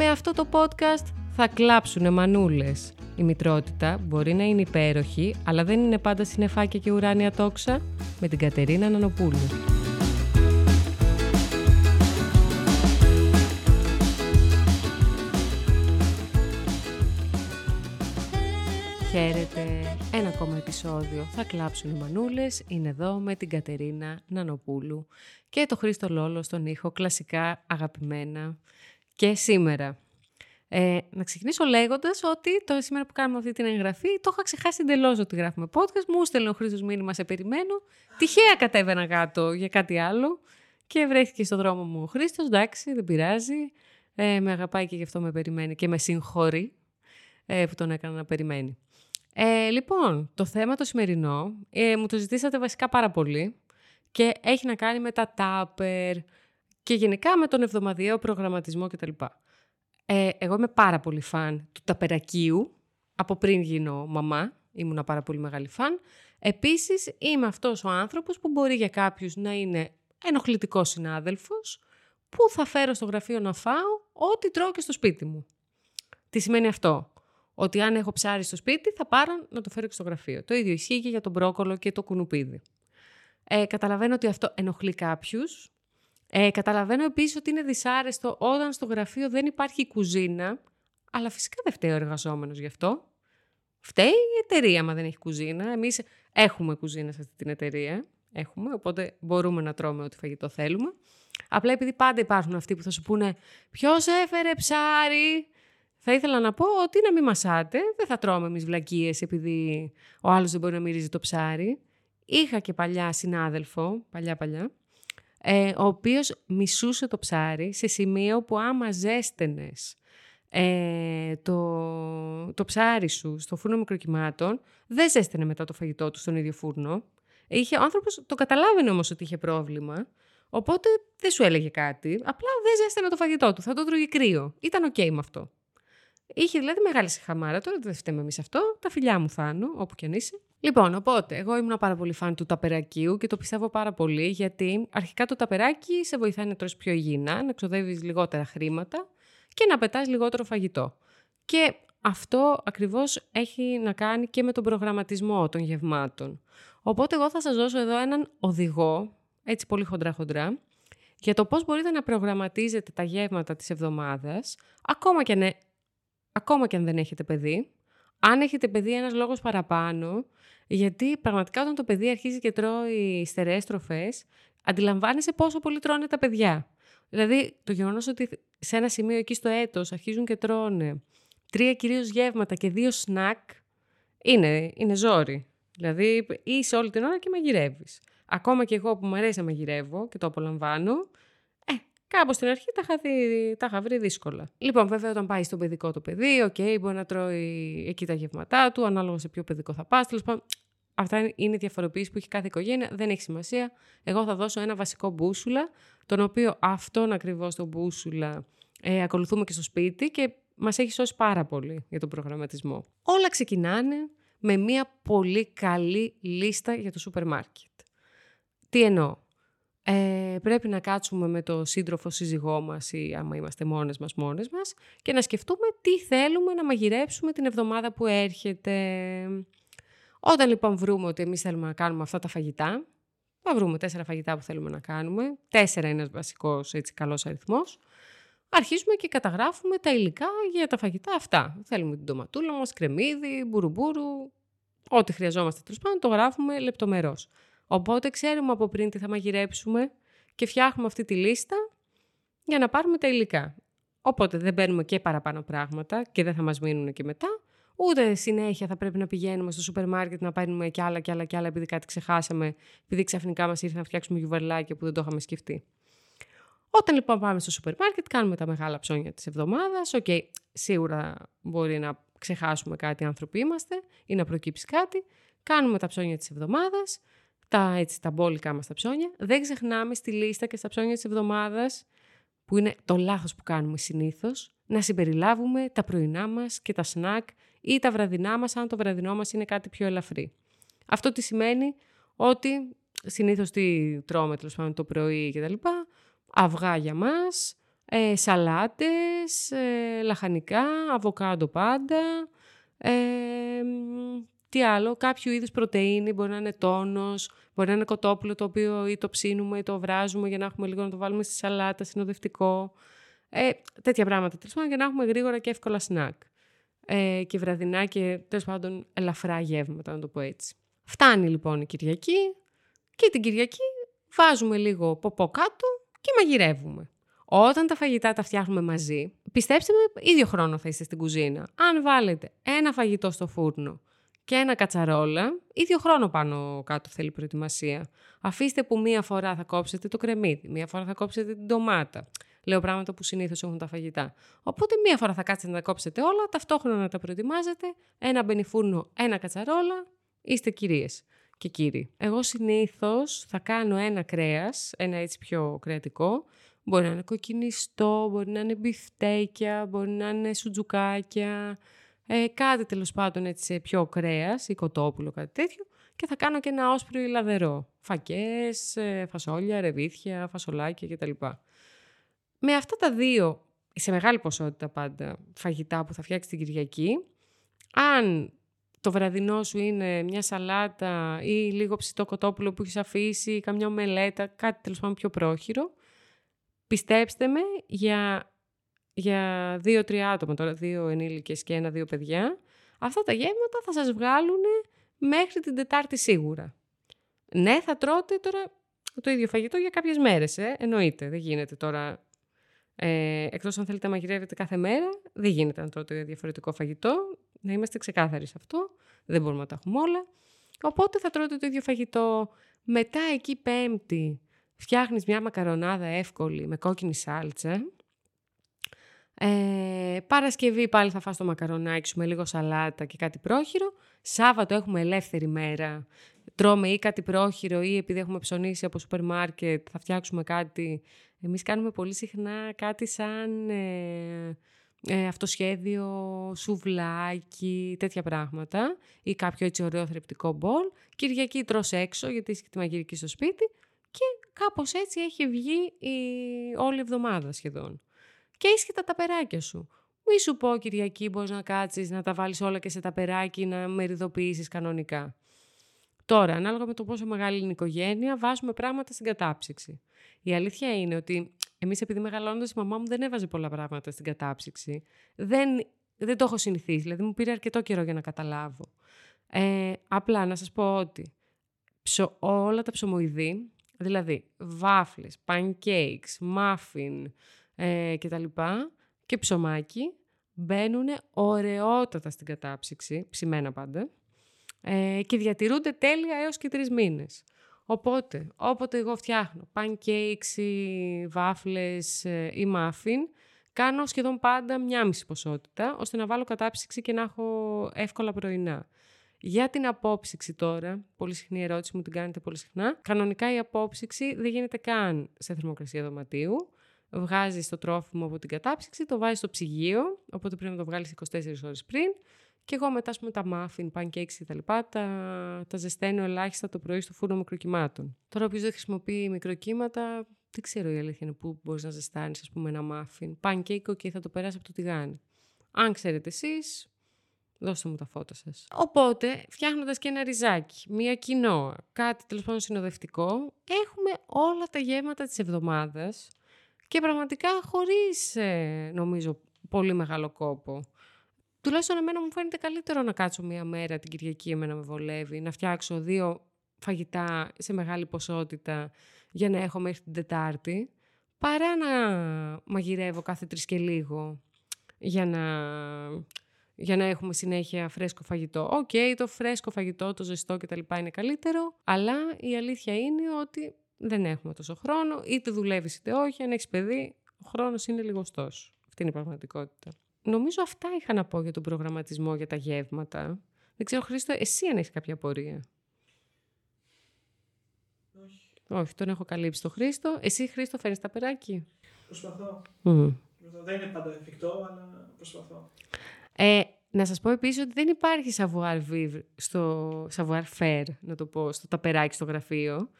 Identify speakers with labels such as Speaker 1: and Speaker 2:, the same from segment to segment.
Speaker 1: Με αυτό το podcast θα κλάψουνε μανούλες. Η μητρότητα μπορεί να είναι υπέροχη, αλλά δεν είναι πάντα συνεφάκια και ουράνια τόξα. Με την Κατερίνα Νανοπούλου. Χαίρετε, ένα ακόμα επεισόδιο θα κλάψουν οι μανούλες, είναι εδώ με την Κατερίνα Νανοπούλου και το Χρήστο Λόλο στον ήχο, κλασικά αγαπημένα και σήμερα. Ε, να ξεκινήσω λέγοντας ότι το σήμερα που κάνουμε αυτή την εγγραφή το είχα ξεχάσει εντελώς ότι γράφουμε podcast. Μου στέλνει ο Χρήστος μήνυμα σε περιμένω. Τυχαία κατέβαινα κάτω για κάτι άλλο και βρέθηκε στο δρόμο μου ο Χρήστος. Εντάξει, δεν πειράζει. Ε, με αγαπάει και γι' αυτό με περιμένει και με συγχωρεί ε, που τον έκανα να περιμένει. Ε, λοιπόν, το θέμα το σημερινό ε, μου το ζητήσατε βασικά πάρα πολύ και έχει να κάνει με τα τάπερ και γενικά με τον εβδομαδιαίο προγραμματισμό κτλ. Ε, εγώ είμαι πάρα πολύ φαν του ταπερακίου, από πριν γίνω μαμά, ήμουν πάρα πολύ μεγάλη φαν. Επίσης είμαι αυτός ο άνθρωπος που μπορεί για κάποιους να είναι ενοχλητικός συνάδελφος, που θα φέρω στο γραφείο να φάω ό,τι τρώω και στο σπίτι μου. Τι σημαίνει αυτό; Ότι αν έχω ψάρι στο σπίτι θα πάρω να το φέρω και στο γραφείο. Το ίδιο ισχύει και για τον μπρόκολο και το κουνουπίδι. Ε, καταλαβαίνω ότι αυτό ενοχλεί κάποιους. Ε, καταλαβαίνω επίσης ότι είναι δυσάρεστο όταν στο γραφείο δεν υπάρχει κουζίνα, αλλά φυσικά δεν φταίει ο εργαζόμενος γι' αυτό. Φταίει η εταιρεία, μα δεν έχει κουζίνα. Εμείς έχουμε κουζίνα σε αυτή την εταιρεία. Έχουμε, οπότε μπορούμε να τρώμε ό,τι φαγητό θέλουμε. Απλά επειδή πάντα υπάρχουν αυτοί που θα σου πούνε Ποιος έφερε ψάρι, θα ήθελα να πω ότι να μην μασάτε, δεν θα τρώμε εμείς βλακίες επειδή ο άλλος δεν μπορεί να μυρίζει το ψάρι. Είχα και παλιά συνάδελφο, παλιά παλιά, ε, ο οποίος μισούσε το ψάρι σε σημείο που άμα ζέστενες ε, το, το ψάρι σου στο φούρνο μικροκυμάτων, δεν ζέστενε μετά το φαγητό του στον ίδιο φούρνο. Είχε, ο άνθρωπος το καταλάβαινε όμως ότι είχε πρόβλημα, οπότε δεν σου έλεγε κάτι, απλά δεν ζέστενε το φαγητό του, θα το τρώγε κρύο. Ήταν οκ με αυτό. Είχε δηλαδή μεγάλη συχαμάρα. Τώρα δεν φταίμε εμείς αυτό. Τα φιλιά μου θάνου, όπου κι αν είσαι. Λοιπόν, οπότε, εγώ ήμουν πάρα πολύ φαν του ταπερακίου και το πιστεύω πάρα πολύ γιατί αρχικά το ταπεράκι σε βοηθάει να τρώσει πιο υγιεινά, να ξοδεύεις λιγότερα χρήματα και να πετάς λιγότερο φαγητό. Και αυτό ακριβώς έχει να κάνει και με τον προγραμματισμό των γευμάτων. Οπότε, εγώ θα σας δώσω εδώ έναν οδηγό, έτσι πολύ χοντρά-χοντρά, για το πώς μπορείτε να προγραμματίζετε τα γεύματα της εβδομάδας, ακόμα και αν ακόμα και αν δεν έχετε παιδί. Αν έχετε παιδί, ένας λόγος παραπάνω, γιατί πραγματικά όταν το παιδί αρχίζει και τρώει στερεές τροφές, αντιλαμβάνεσαι πόσο πολύ τρώνε τα παιδιά. Δηλαδή, το γεγονός ότι σε ένα σημείο εκεί στο έτος αρχίζουν και τρώνε τρία κυρίως γεύματα και δύο σνακ, είναι, είναι ζόρι. Δηλαδή, είσαι όλη την ώρα και μαγειρεύεις. Ακόμα και εγώ που μου αρέσει να μαγειρεύω και το απολαμβάνω, Κάπως στην αρχή τα είχα, δει, τα είχα βρει δύσκολα. Λοιπόν, βέβαια, όταν πάει στο παιδικό το παιδί, OK, okay, μπορεί να τρώει εκεί τα γεύματά του, ανάλογα σε ποιο παιδικό θα πας. Τέλος πάντων, αυτά είναι διαφοροποίηση που έχει κάθε οικογένεια, δεν έχει σημασία. Εγώ θα δώσω ένα βασικό μπούσουλα, τον οποίο αυτόν ακριβώς τον μπούσουλα ε, ακολουθούμε και στο σπίτι και μας έχει σώσει πάρα πολύ για τον προγραμματισμό. Όλα ξεκινάνε με μια πολύ καλή λίστα για το σούπερ μάρκετ. Τι εννοώ; Ε, πρέπει να κάτσουμε με το σύντροφο σύζυγό μας ή άμα είμαστε μόνες μας, μόνες μας και να σκεφτούμε τι θέλουμε να μαγειρέψουμε την εβδομάδα που έρχεται. Όταν λοιπόν βρούμε ότι εμείς θέλουμε να κάνουμε αυτά τα φαγητά, θα βρούμε τέσσερα φαγητά που θέλουμε να κάνουμε, τέσσερα είναι ένας βασικός έτσι, καλός αριθμός, αρχίζουμε και καταγράφουμε τα υλικά για τα φαγητά αυτά. Θέλουμε την τοματούλα μας, κρεμμύδι, μπουρουμπουρου, ό,τι χρειαζόμαστε τέλος πάντων, το γράφουμε λεπτομερώς. Οπότε ξέρουμε από πριν τι θα μαγειρέψουμε και φτιάχνουμε αυτή τη λίστα για να πάρουμε τα υλικά. Οπότε δεν παίρνουμε και παραπάνω πράγματα και δεν θα μας μείνουν και μετά, ούτε συνέχεια θα πρέπει να πηγαίνουμε στο σούπερ μάρκετ να παίρνουμε κι άλλα κι άλλα κι άλλα επειδή κάτι ξεχάσαμε, επειδή ξαφνικά μας ήρθε να φτιάξουμε γιουβαρλάκια που δεν το είχαμε σκεφτεί. Όταν λοιπόν πάμε στο σούπερ μάρκετ, κάνουμε τα μεγάλα ψώνια της εβδομάδας. OK, okay, σίγουρα μπορεί να ξεχάσουμε κάτι άνθρωποι είμαστε ή να προκύψει κάτι. Κάνουμε τα ψώνια της εβδομάδας τα, έτσι, τα μπόλικά μας τα ψώνια. Δεν ξεχνάμε στη λίστα και στα ψώνια της εβδομάδας, που είναι το λάθος που κάνουμε συνήθως, να συμπεριλάβουμε τα πρωινά μας και τα σνακ ή τα βραδινά μας, αν το βραδινό μας είναι κάτι πιο ελαφρύ. Αυτό τι σημαίνει ότι συνήθως τι τρώμε τέλος πάντων το πρωί και τα λοιπά, αυγά για μας, ε, σαλάτες, ε, λαχανικά, αβοκάντο πάντα, ε, τι άλλο, κάποιο είδους πρωτεΐνη, μπορεί να είναι τόνος, μπορεί να είναι κοτόπουλο το οποίο ή το ψήνουμε ή το βράζουμε για να έχουμε λίγο να το βάλουμε στη σαλάτα, συνοδευτικό. Ε, τέτοια πράγματα, τέλος πάντων, για να έχουμε γρήγορα και εύκολα σνακ. Ε, και βραδινά και τέλος πάντων ελαφρά γεύματα, να το πω έτσι. Φτάνει λοιπόν η Κυριακή και την Κυριακή βάζουμε λίγο ποπό κάτω και μαγειρεύουμε. Όταν τα φαγητά τα φτιάχνουμε μαζί, πιστέψτε με, ίδιο χρόνο θα είστε στην κουζίνα. Αν βάλετε ένα φαγητό στο φούρνο και ένα κατσαρόλα, ίδιο χρόνο πάνω κάτω θέλει προετοιμασία. Αφήστε που μία φορά θα κόψετε το κρεμμύδι, μία φορά θα κόψετε την ντομάτα. Λέω πράγματα που συνήθως έχουν τα φαγητά. Οπότε μία φορά θα κάτσετε να τα κόψετε όλα, ταυτόχρονα να τα προετοιμάζετε, ένα μπενιφούρνο, ένα κατσαρόλα, είστε κυρίες και κύριοι. Εγώ συνήθως θα κάνω ένα κρέας, ένα έτσι πιο κρεατικό, Μπορεί να είναι κοκκινιστό, μπορεί να είναι μπιφτέκια, μπορεί να είναι σουτζουκάκια, ε, κάτι τέλος πάντων έτσι σε πιο κρέας ή κοτόπουλο, κάτι τέτοιο. Και θα κάνω και ένα όσπριο ή λαδερό. Φακές, ε, φασόλια, ρεβίθια, φασολάκια κτλ. Με αυτά τα δύο, σε μεγάλη ποσότητα πάντα, φαγητά που θα φτιάξεις την Κυριακή, αν το βραδινό σου είναι μια σαλάτα ή λίγο ψητό κοτόπουλο που έχεις αφήσει, καμιά μελέτα, κάτι τέλος πάντων πιο πρόχειρο, Πιστέψτε με, για, για δύο-τρία άτομα, τώρα δύο ενήλικες και ένα-δύο παιδιά, αυτά τα γεύματα θα σας βγάλουν μέχρι την Τετάρτη σίγουρα. Ναι, θα τρώτε τώρα το ίδιο φαγητό για κάποιες μέρες, ε, εννοείται. Δεν γίνεται τώρα, ε, εκτός αν θέλετε να μαγειρεύετε κάθε μέρα, δεν γίνεται να τρώτε διαφορετικό φαγητό. Να είμαστε ξεκάθαροι σε αυτό, δεν μπορούμε να τα έχουμε όλα. Οπότε θα τρώτε το ίδιο φαγητό. Μετά εκεί πέμπτη φτιάχνεις μια μακαρονάδα εύκολη με κόκκινη σάλτσα. Ε, Παρασκευή πάλι θα φας το μακαρονάκι σου με λίγο σαλάτα και κάτι πρόχειρο. Σάββατο έχουμε ελεύθερη μέρα. Τρώμε ή κάτι πρόχειρο ή επειδή έχουμε ψωνίσει από σούπερ μάρκετ θα φτιάξουμε κάτι. Εμείς κάνουμε πολύ συχνά κάτι σαν ε, ε, αυτοσχέδιο, σουβλάκι, τέτοια πράγματα ή κάποιο έτσι ωραίο θρεπτικό μπολ. Κυριακή τρως έξω γιατί είσαι και τη μαγειρική στο σπίτι και κάπως έτσι έχει βγει η... όλη η εβδομάδα σχεδόν. Και είσαι και τα ταπεράκια σου. Μη σου πω Κυριακή μπορείς να κάτσεις να τα βάλεις όλα και σε ταπεράκι να μεριδοποιήσεις κανονικά. Τώρα, ανάλογα με το πόσο μεγάλη είναι η οικογένεια, βάζουμε πράγματα στην κατάψυξη. Η αλήθεια είναι ότι εμείς, επειδή μεγαλώνοντας, η μαμά μου δεν έβαζε πολλά πράγματα στην κατάψυξη. Δεν, δεν το έχω συνηθίσει. Δηλαδή, μου πήρε αρκετό καιρό για να καταλάβω. Ε, απλά να σας πω ότι ψω, όλα τα ψωμοειδή Δηλαδή, βάφλες, pancakes, muffin ε, κτλ. Και ψωμάκι μπαίνουν ωραιότατα στην κατάψυξη, ψημένα πάντα, ε, και διατηρούνται τέλεια έως και τρεις μήνες. Οπότε, όποτε εγώ φτιάχνω pancakes ή βάφλες ε, ή muffin, κάνω σχεδόν πάντα μια μισή ποσότητα, ώστε να βάλω κατάψυξη και να έχω εύκολα πρωινά. Για την απόψυξη τώρα, πολύ συχνή ερώτηση μου την κάνετε πολύ συχνά. Κανονικά η απόψυξη δεν γίνεται καν σε θερμοκρασία δωματίου. Βγάζει το τρόφιμο από την κατάψυξη, το βάζει στο ψυγείο, οπότε πρέπει να το βγάλεις 24 ώρες πριν. Και εγώ μετά, με τα muffin, pancakes κτλ. Τα, τα, τα ζεσταίνω ελάχιστα το πρωί στο φούρνο μικροκυμάτων. Τώρα, όποιος δεν χρησιμοποιεί μικροκύματα, δεν ξέρω η αλήθεια είναι πού μπορείς να ζεστάνεις, ας πούμε, ένα muffin. Pancake, ok, θα το περάσει από το τηγάνι. Αν ξέρετε εσείς, Δώστε μου τα φώτα σας. Οπότε, φτιάχνοντας και ένα ριζάκι, μία κοινό, κάτι τέλος πάντων συνοδευτικό, έχουμε όλα τα γεύματα της εβδομάδας και πραγματικά χωρίς, ε, νομίζω, πολύ μεγάλο κόπο. Τουλάχιστον εμένα μου φαίνεται καλύτερο να κάτσω μία μέρα την Κυριακή, εμένα με βολεύει, να φτιάξω δύο φαγητά σε μεγάλη ποσότητα για να έχω μέχρι την Τετάρτη, παρά να μαγειρεύω κάθε τρεις και λίγο για να για να έχουμε συνέχεια φρέσκο φαγητό. Οκ, το φρέσκο φαγητό, το ζεστό κτλ. είναι καλύτερο, αλλά η αλήθεια είναι ότι δεν έχουμε τόσο χρόνο, είτε δουλεύεις είτε όχι, αν έχεις παιδί, ο χρόνος είναι λιγοστό. Αυτή είναι η πραγματικότητα. Νομίζω αυτά είχα να πω για τον προγραμματισμό για τα γεύματα. Δεν ξέρω, Χρήστο, εσύ αν έχεις κάποια απορία.
Speaker 2: Όχι.
Speaker 1: Όχι, τον έχω καλύψει το Χρήστο. Εσύ, Χρήστο, φέρνεις τα περάκι.
Speaker 2: Προσπαθώ.
Speaker 1: Mm.
Speaker 2: Δεν είναι πάντα εφικτό, αλλά προσπαθώ.
Speaker 1: Ε, να σας πω επίσης ότι δεν υπάρχει savoir vivre στο savoir faire, να το πω, στο ταπεράκι στο γραφείο.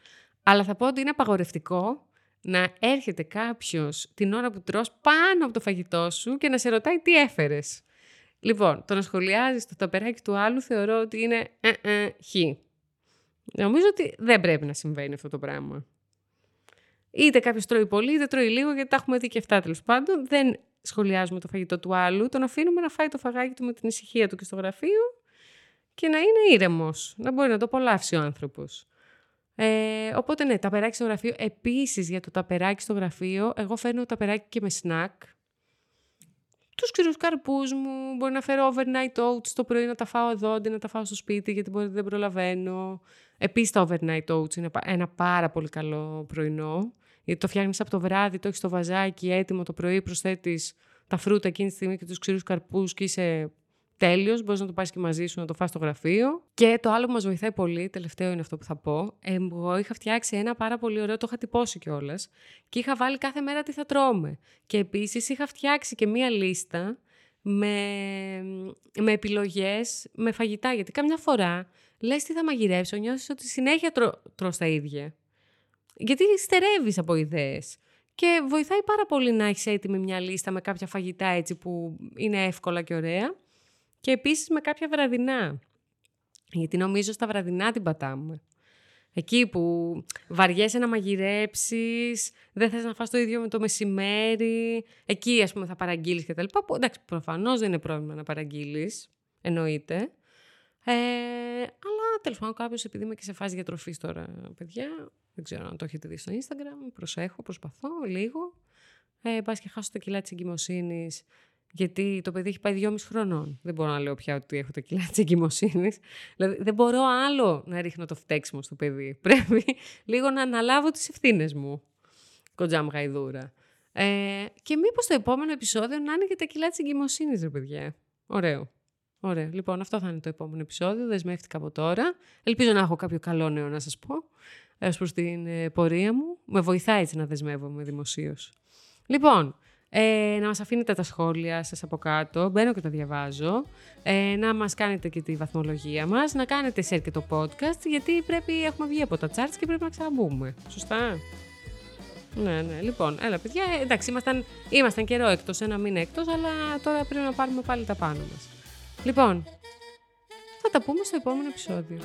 Speaker 1: Αλλά θα πω ότι είναι απαγορευτικό να έρχεται κάποιος την ώρα που τρως πάνω από το φαγητό σου και να σε ρωτάει τι έφερες. Λοιπόν, το να σχολιάζεις το ταπεράκι του άλλου θεωρώ ότι είναι ε, ε, χ. Νομίζω ότι δεν πρέπει να συμβαίνει αυτό το πράγμα. Είτε κάποιος τρώει πολύ, είτε τρώει λίγο, γιατί τα έχουμε δει και αυτά τέλος πάντων. Δεν σχολιάζουμε το φαγητό του άλλου, τον αφήνουμε να φάει το φαγάκι του με την ησυχία του και στο γραφείο και να είναι ήρεμος, να μπορεί να το απολαύσει ο άνθρωπος. Ε, οπότε ναι, ταπεράκι στο γραφείο. Επίσης για το ταπεράκι στο γραφείο, εγώ φέρνω ταπεράκι και με σνακ. Τους ξηρούς καρπούς μου, μπορεί να φέρω overnight oats το πρωί να τα φάω εδώ αντί να τα φάω στο σπίτι, γιατί μπορεί δεν προλαβαίνω. Επίσης τα overnight oats είναι ένα πάρα πολύ καλό πρωινό. Γιατί το φτιάχνεις από το βράδυ, το έχεις στο βαζάκι έτοιμο το πρωί, προσθέτεις τα φρούτα εκείνη τη στιγμή και τους ξηρούς καρπούς και είσαι τέλειος. Μπορείς να το πάρεις και μαζί σου να το φας στο γραφείο. Και το άλλο που μας βοηθάει πολύ, τελευταίο είναι αυτό που θα πω. Εγώ είχα φτιάξει ένα πάρα πολύ ωραίο, το είχα τυπώσει κιόλας. Και είχα βάλει κάθε μέρα τι θα τρώμε. Και επίσης είχα φτιάξει και μία λίστα με, με επιλογές, με φαγητά. Γιατί καμιά φορά λες τι θα μαγειρεύσω, νιώθεις ότι συνέχεια τρώ, τρως τα ίδια. Γιατί στερεύεις από ιδέες. Και βοηθάει πάρα πολύ να έχεις έτοιμη μια λίστα με κάποια φαγητά έτσι που είναι εύκολα και ωραία. Και επίσης με κάποια βραδινά. Γιατί νομίζω στα βραδινά την πατάμε. Εκεί που βαριέσαι να μαγειρέψεις, δεν θες να φας το ίδιο με το μεσημέρι. Εκεί, ας πούμε, θα παραγγείλεις και τα λοιπά. Που, εντάξει, προφανώς δεν είναι πρόβλημα να παραγγείλεις. Εννοείται. Ε, αλλά τέλος πάντων κάποιος, επειδή είμαι και σε φάση διατροφής τώρα, παιδιά, δεν ξέρω αν το έχετε δει στο Instagram, προσέχω, προσπαθώ λίγο. Ε, πας και χάσω τα κιλά της εγκυμοσύνης γιατί το παιδί έχει πάει δυόμιση χρονών. Δεν μπορώ να λέω πια ότι έχω τα κιλά της εγκυμοσύνης. Δηλαδή, δεν μπορώ άλλο να ρίχνω το φταίξιμο στο παιδί. Πρέπει λίγο να αναλάβω τις ευθύνες μου. Κοντζάμ γαϊδούρα. Ε, και μήπως το επόμενο επεισόδιο να είναι και τα κιλά της εγκυμοσύνης, ρε παιδιά. Ωραίο. Ωραία. Λοιπόν, αυτό θα είναι το επόμενο επεισόδιο. Δεσμεύτηκα από τώρα. Ελπίζω να έχω κάποιο καλό νέο να σας πω έως προς την ε, πορεία μου. Με βοηθάει έτσι να δεσμεύομαι δημοσίως. Λοιπόν, ε, να μας αφήνετε τα σχόλια σας από κάτω, μπαίνω και τα διαβάζω, ε, να μας κάνετε και τη βαθμολογία μας, να κάνετε share και το podcast, γιατί πρέπει, έχουμε βγει από τα charts και πρέπει να ξαναμπούμε. Σωστά; Ναι, ναι. Λοιπόν, έλα παιδιά, ε, εντάξει, ήμασταν, ήμασταν καιρό εκτός, ένα μήνα εκτός, αλλά τώρα πρέπει να πάρουμε πάλι τα πάνω μας. Λοιπόν, θα τα πούμε στο επόμενο επεισόδιο.